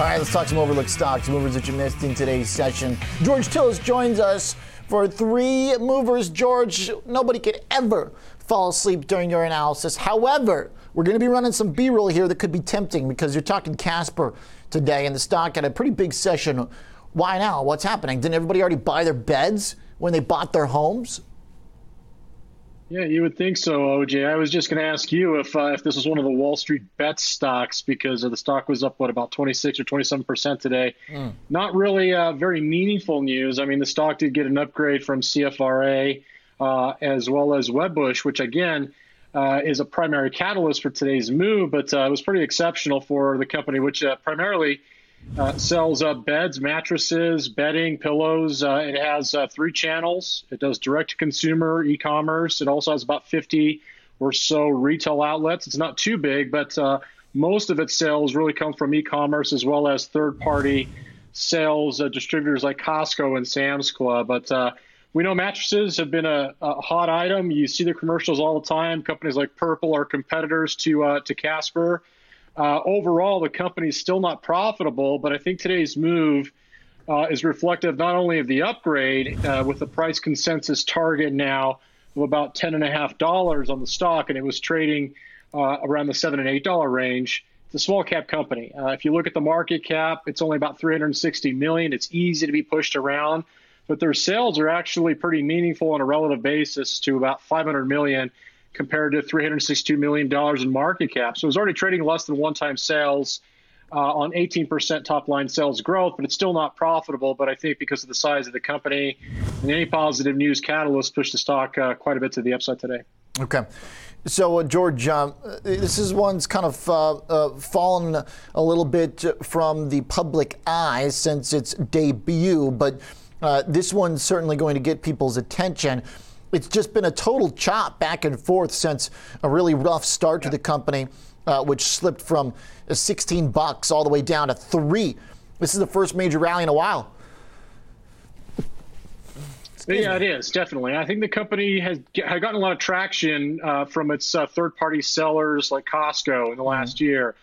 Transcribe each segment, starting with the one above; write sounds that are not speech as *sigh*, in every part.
All right, let's talk some overlooked stocks, movers that you missed in today's session. George Tsilis joins us for three movers. George, nobody could ever fall asleep during your analysis. However, we're going to be running some B roll here that could be tempting because you're talking Casper today, and the stock had a pretty big session. Why now? What's happening? Didn't everybody already buy their beds when they bought their homes? Yeah, you would think so, OJ. I was just going to ask you if uh, if this was one of the Wall Street bet stocks because the stock was up what about 26 or 27 percent today. Mm. Not really uh, very meaningful news. I mean, the stock did get an upgrade from CFRA uh, as well as Wedbush, which again uh, is a primary catalyst for today's move, but uh, it was pretty exceptional for the company, which uh, primarily uh, sells uh, beds, mattresses, bedding, pillows. Uh, it has uh, three channels. It does direct to consumer, e commerce. It also has about 50 or so retail outlets. It's not too big, but uh, most of its sales really come from e commerce as well as third party sales distributors like Costco and Sam's Club. But we know mattresses have been a, a, hot item. You see the commercials all the time. Companies like Purple are competitors to to Casper. Uh, overall, the company is still not profitable, but I think today's move uh, is reflective not only of the upgrade uh, with the price consensus target now of about $10.5 on the stock, and it was trading uh, around the 7 and $8 range. It's a small cap company. Uh, if you look at the market cap, it's only about 360 million. It's easy to be pushed around, but their sales are actually pretty meaningful on a relative basis to about 500 million compared to $362 million in market cap. So it was already trading less than one time sales uh, on 18% top line sales growth, but it's still not profitable. But I think because of the size of the company and any positive news catalyst pushed the stock uh, quite a bit to the upside today. Okay. So, uh, George, um, this is one's kind of uh, uh, fallen a little bit from the public eye since its debut, but uh, this one's certainly going to get people's attention it's just been a total chop back and forth since a really rough start to the company, uh, which slipped from 16 bucks all the way down to three. This is the first major rally in a while. Yeah, it is definitely. I think the company has, has gotten a lot of traction uh, from its uh, third-party sellers like Costco in the last mm-hmm. year.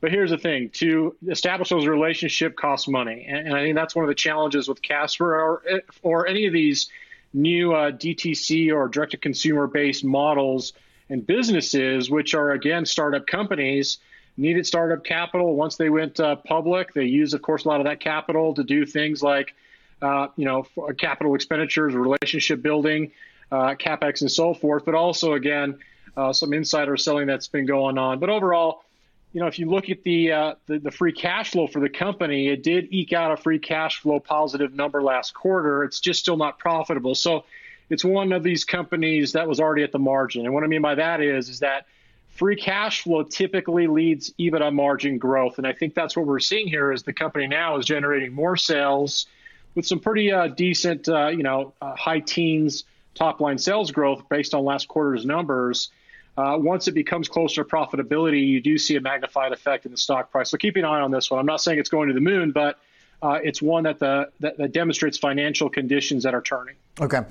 But here's the thing: to establish those relationships costs money, and, and, I think that's one of the challenges with Casper or or any of these new uh, DTC or direct to consumer based models and businesses, which are again startup companies, needed startup capital. Once they went uh, public, they used, of course, a lot of that capital to do things like, uh, you know, capital expenditures, relationship building, uh, capex, and so forth. But also, again, uh, some insider selling that's been going on. But overall, you know, if you look at the, uh, the, the free cash flow for the company, it did eke out a free cash flow positive number last quarter. It's just still not profitable. So it's one of these companies that was already at the margin. And what I mean by that is is that free cash flow typically leads EBITDA margin growth, and I think that's what we're seeing here. Is the company now is generating more sales with some pretty uh, decent, uh, you know, uh, high teens top line sales growth based on last quarter's numbers uh, once it becomes closer to profitability, you do see a magnified effect in the stock price. So keep an eye on this one. I'm not saying it's going to the moon, but uh, it's one that, the, that, that demonstrates financial conditions that are turning. Okay.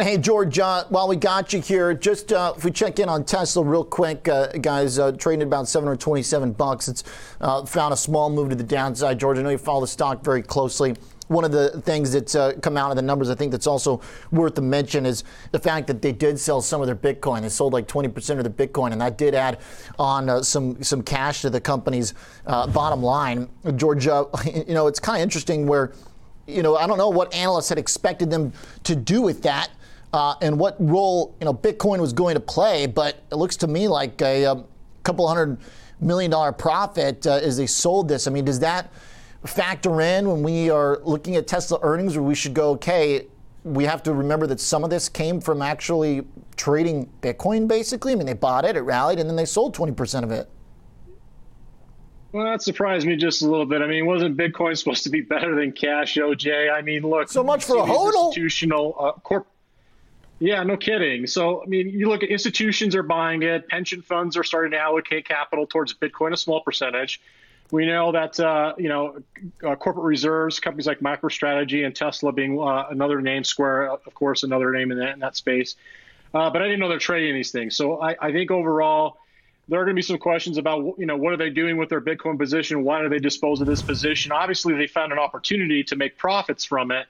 Hey, George, uh, while we got you here, just uh, if we check in on Tesla real quick, uh, guys, uh, trading about 727 bucks. It's uh, found a small move to the downside. George, I know you follow the stock very closely one of the things that's uh, come out of the numbers, I think that's also worth to mention is the fact that they did sell some of their Bitcoin. They sold like 20% of the Bitcoin, and that did add on uh, some some cash to the company's uh, bottom line. Georgia, *laughs* you know, it's kind of interesting where, you know, I don't know what analysts had expected them to do with that. Uh, and what role you know Bitcoin was going to play, but it looks to me like a, a um, couple hundred million dollar profit uh, as they sold this. I mean, does that factor in when we are looking at Tesla earnings, or we should go, okay, we have to remember that some of this came from actually trading Bitcoin, basically. I mean, they bought it, it rallied, and then they sold 20% of it. Well, that surprised me just a little bit. I mean, wasn't Bitcoin *laughs* supposed to be better than cash, OJ? I mean, look. So much for a hodl. Institutional uh, corp. Yeah, no kidding. So, I mean, you look at institutions are buying it, pension funds are starting to allocate capital towards Bitcoin, a small percentage. We know that uh, you know uh, corporate reserves, companies like MicroStrategy and Tesla being uh, another name, Square, of course, another name in that, in that space. Uh, but I didn't know they're trading these things. So I, I think overall, there are going to be some questions about you know what are they doing with their Bitcoin position? Why do they dispose of this position? Obviously, they found an opportunity to make profits from it,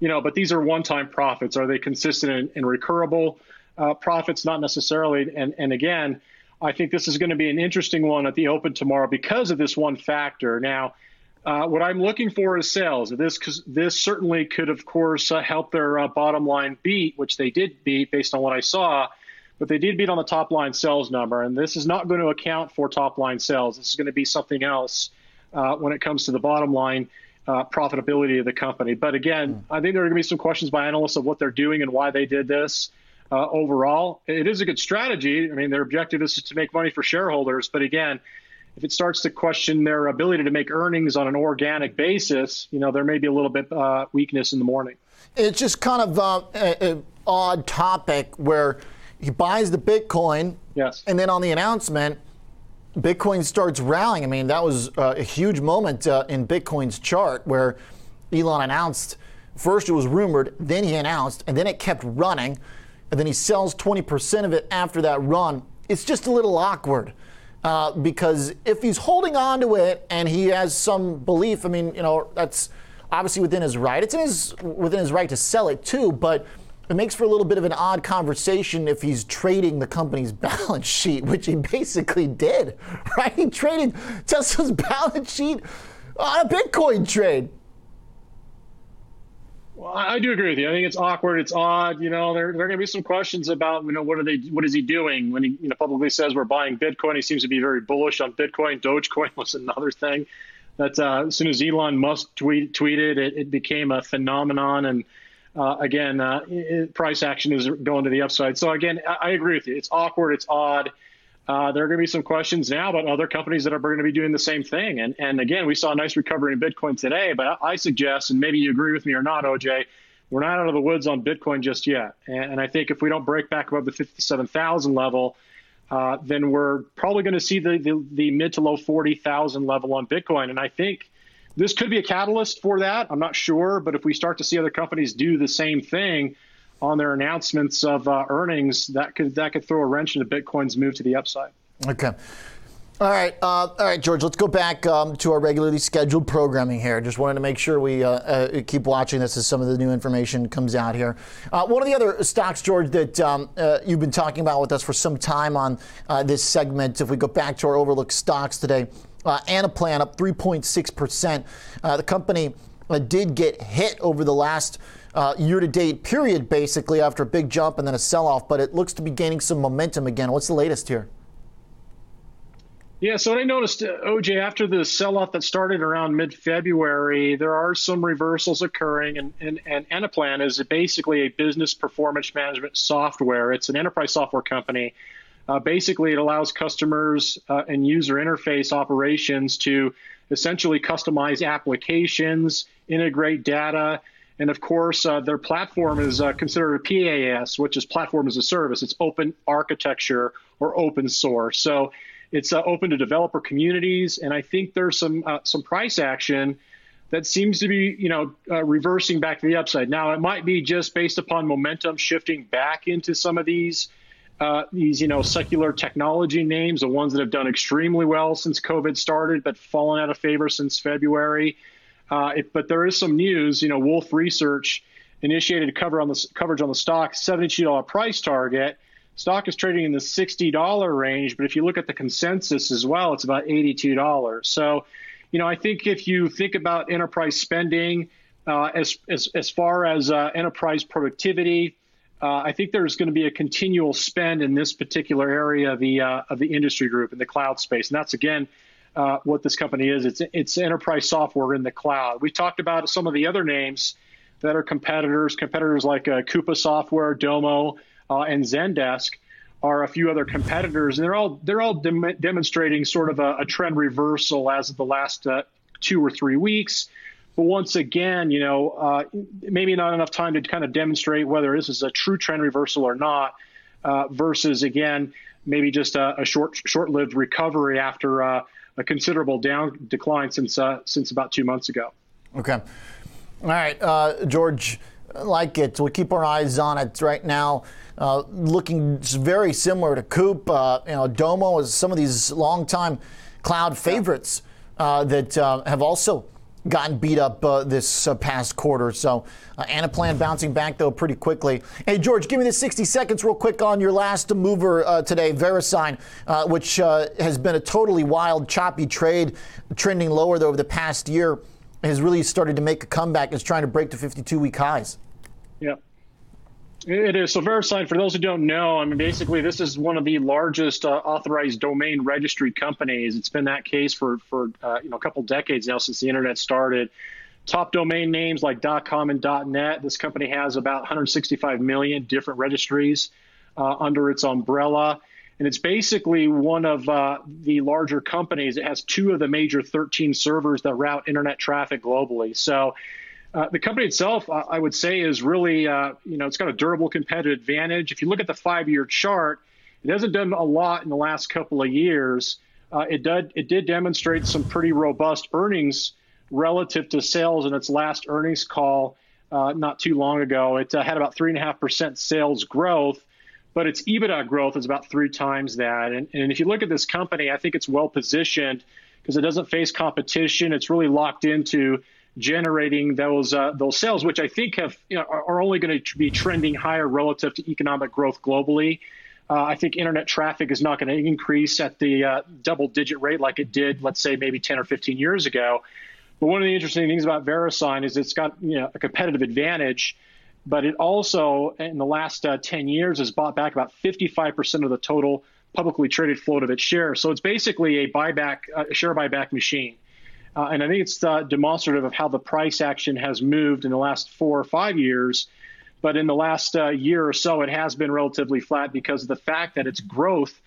you know, but these are one-time profits. Are they consistent and, and recurable uh, profits? Not necessarily. And and again, I think this is going to be an interesting one at the Open tomorrow because of this one factor. Now. Uh, what I'm looking for is sales. This this certainly could, of course, uh, help their uh, bottom line beat, which they did beat based on what I saw but they did beat on the top line sales number. And this is not going to account for top line sales. This is going to be something else uh, when it comes to the bottom line uh, profitability of the company. But again, mm. I think there are going to be some questions by analysts of what they're doing and why they did this. Uh, overall, it is a good strategy. I mean, their objective is to make money for shareholders. But again, if it starts to question their ability to make earnings on an organic basis, you know, there may be a little bit uh, weakness in the morning. It's just kind of uh, an odd topic where he buys the Bitcoin. Yes. And then on the announcement, Bitcoin starts rallying. I mean, that was uh, a huge moment uh, in Bitcoin's chart where Elon announced first it was rumored, then he announced, and then it kept running. And then he sells 20% of it after that run. It's just a little awkward. Uh, because if he's holding on to it and he has some belief, I mean, you know, that's obviously within his right. It's in his within his right to sell it too, but it makes for a little bit of an odd conversation if he's trading the company's *laughs* balance sheet, which he basically did, *laughs* right? He traded Tesla's *laughs* balance sheet on a Bitcoin trade. Well, I do agree with you. I think it's awkward. It's odd. You know, there, there are going to be some questions about, you know, what are they, what is he doing when he, you know, publicly says we're buying Bitcoin? He seems to be very bullish on Bitcoin. *laughs* Dogecoin was another thing that uh, as soon as Elon Musk tweet, tweeted, it, it became a phenomenon and uh, again, uh, it, price action is going to the upside. So again, I, I agree with you. It's awkward. It's odd. Uh, there are going to be some questions now about other companies that are going to be doing the same thing. And and again, we saw a nice recovery in Bitcoin today. But I, suggest, and maybe you agree with me or not, OJ, we're not out of the woods on Bitcoin just yet. And, and I think if we don't break back above the 57,000 level, uh, then we're probably going to see the, the, the mid to low 40,000 level on Bitcoin. And I think this could be a catalyst for that. I'm not sure, but if we start to see other companies do the same thing on their announcements of uh, earnings, that could that could throw a wrench into Bitcoin's move to the upside. Okay. All right, uh, all right, George. Let's go back um, to our regularly scheduled programming here. Just wanted to make sure we uh, uh, keep watching this as some of the new information comes out here. Uh, one of the other stocks, George, that um, uh, you've been talking about with us for some time on uh, this segment. If we go back to our overlooked stocks today, Anaplan up 3.6%. Uh, the company did get hit over the last uh, year to date period, basically, after a big jump and then a sell off, but it looks to be gaining some momentum again. What's the latest here? Yeah, so I noticed, uh, OJ, after the sell off that started around mid February, there are some reversals occurring. And, and, and Anaplan is basically a business performance management software, it's an enterprise software company uh, basically, it allows customers uh, and user interface operations to essentially customize applications, integrate data, and of course, uh, their platform is uh, considered a PaaS, which is platform as a service. It's open architecture or open source. So it's uh, open to developer communities, and I think there's some uh, some price action that seems to be, you know, reversing back to the upside. Now, it might be just based upon momentum shifting back into some of these uh, these, you know, secular technology names, the ones that have done extremely well since COVID started, but fallen out of favor since February. Uh, it, but there is some news. You know, Wolfe Research initiated cover on the coverage on the stock, seventy-two dollar price target. Stock is trading in the sixty dollar range, but if you look at the consensus as well, it's about eighty-two dollars. So, you know, I think if you think about enterprise spending uh, as, as as far as uh, enterprise productivity uh, I think there's going to be a continual spend in this particular area of the uh, of the industry group in the cloud space, and that's again uh, what this company is. It's it's enterprise software in the cloud. We talked about some of the other names that are competitors. Competitors like uh, Coupa Software, Domo, uh, and Zendesk are a few other competitors, and they're all they're all dem- demonstrating sort of a, a, trend reversal as of the last uh, two or three weeks. But once again, you know, uh, maybe not enough time to kind of demonstrate whether this is a true trend reversal or not, uh, versus again maybe just a, a short short-lived recovery after uh, a considerable down decline since uh, since about two months ago. Okay, all right, uh, George. like it. We'll keep our eyes on it right now. Uh, looking very similar to Coop. Uh, you know, Domo is some of these longtime cloud favorites uh, that uh, have also gotten beat up uh, this uh, past quarter. So uh, Anaplan bouncing back though pretty quickly. Hey George, give me the 60 seconds real quick on your last mover uh, today, VeriSign, uh, which uh, has been a totally wild, choppy trade, trending lower though over the past year, has really started to make a comeback. Is trying to break to 52-week highs. Yeah. It is. So VeriSign, for those who don't know, I mean, basically, this is one of the largest uh, authorized domain registry companies. It's been that case for for uh, you know a couple decades now since the internet started. Top domain names like .com and .net. This company has about 165 million different registries uh, under its umbrella, and it's basically one of uh, the larger companies. It has two of the major 13 servers that route internet traffic globally. So uh, the company itself, uh, I would say, is really, uh, you know, it's got a durable competitive advantage. If you look at the five-year chart, it hasn't done a lot in the last couple of years. Uh, it did it did demonstrate some pretty robust earnings relative to sales in its last earnings call uh, not too long ago. It had about three and a half percent sales growth, but its EBITDA growth is about three times that. And, and if you look at this company, I think it's well positioned because it doesn't face competition. It's really locked into generating those uh, those sales, which I think have you know, are only going to be trending higher relative to economic growth globally. Uh, I think internet traffic is not going to increase at the uh, double digit rate like it did, let's say, maybe 10 or 15 years ago. But one of the interesting things about VeriSign is it's got you know, a competitive advantage, but it also, in the last uh, 10 years, has bought back about 55% of the total publicly traded float of its shares. So it's basically a buyback, a share buyback machine. Uh, and I think it's uh, demonstrative of how the price action has moved in the last four or five years. But in the last uh, year or so, it has been relatively flat because of the fact that its growth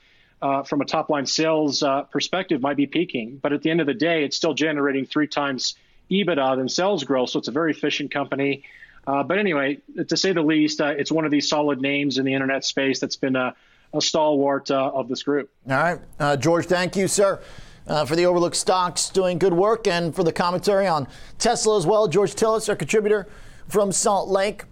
uh, from a top line sales uh, perspective might be peaking. But at the end of the day, it's still generating three times EBITDA than sales growth. So it's a very efficient company. Uh, but anyway, to say the least, it's one of these solid names in the internet space that's been a, a stalwart of this group. All right. George, thank you, sir uh, for the Overlook Stocks doing good work and for the commentary on Tesla as well. George Tsilis, our contributor from Salt Lake.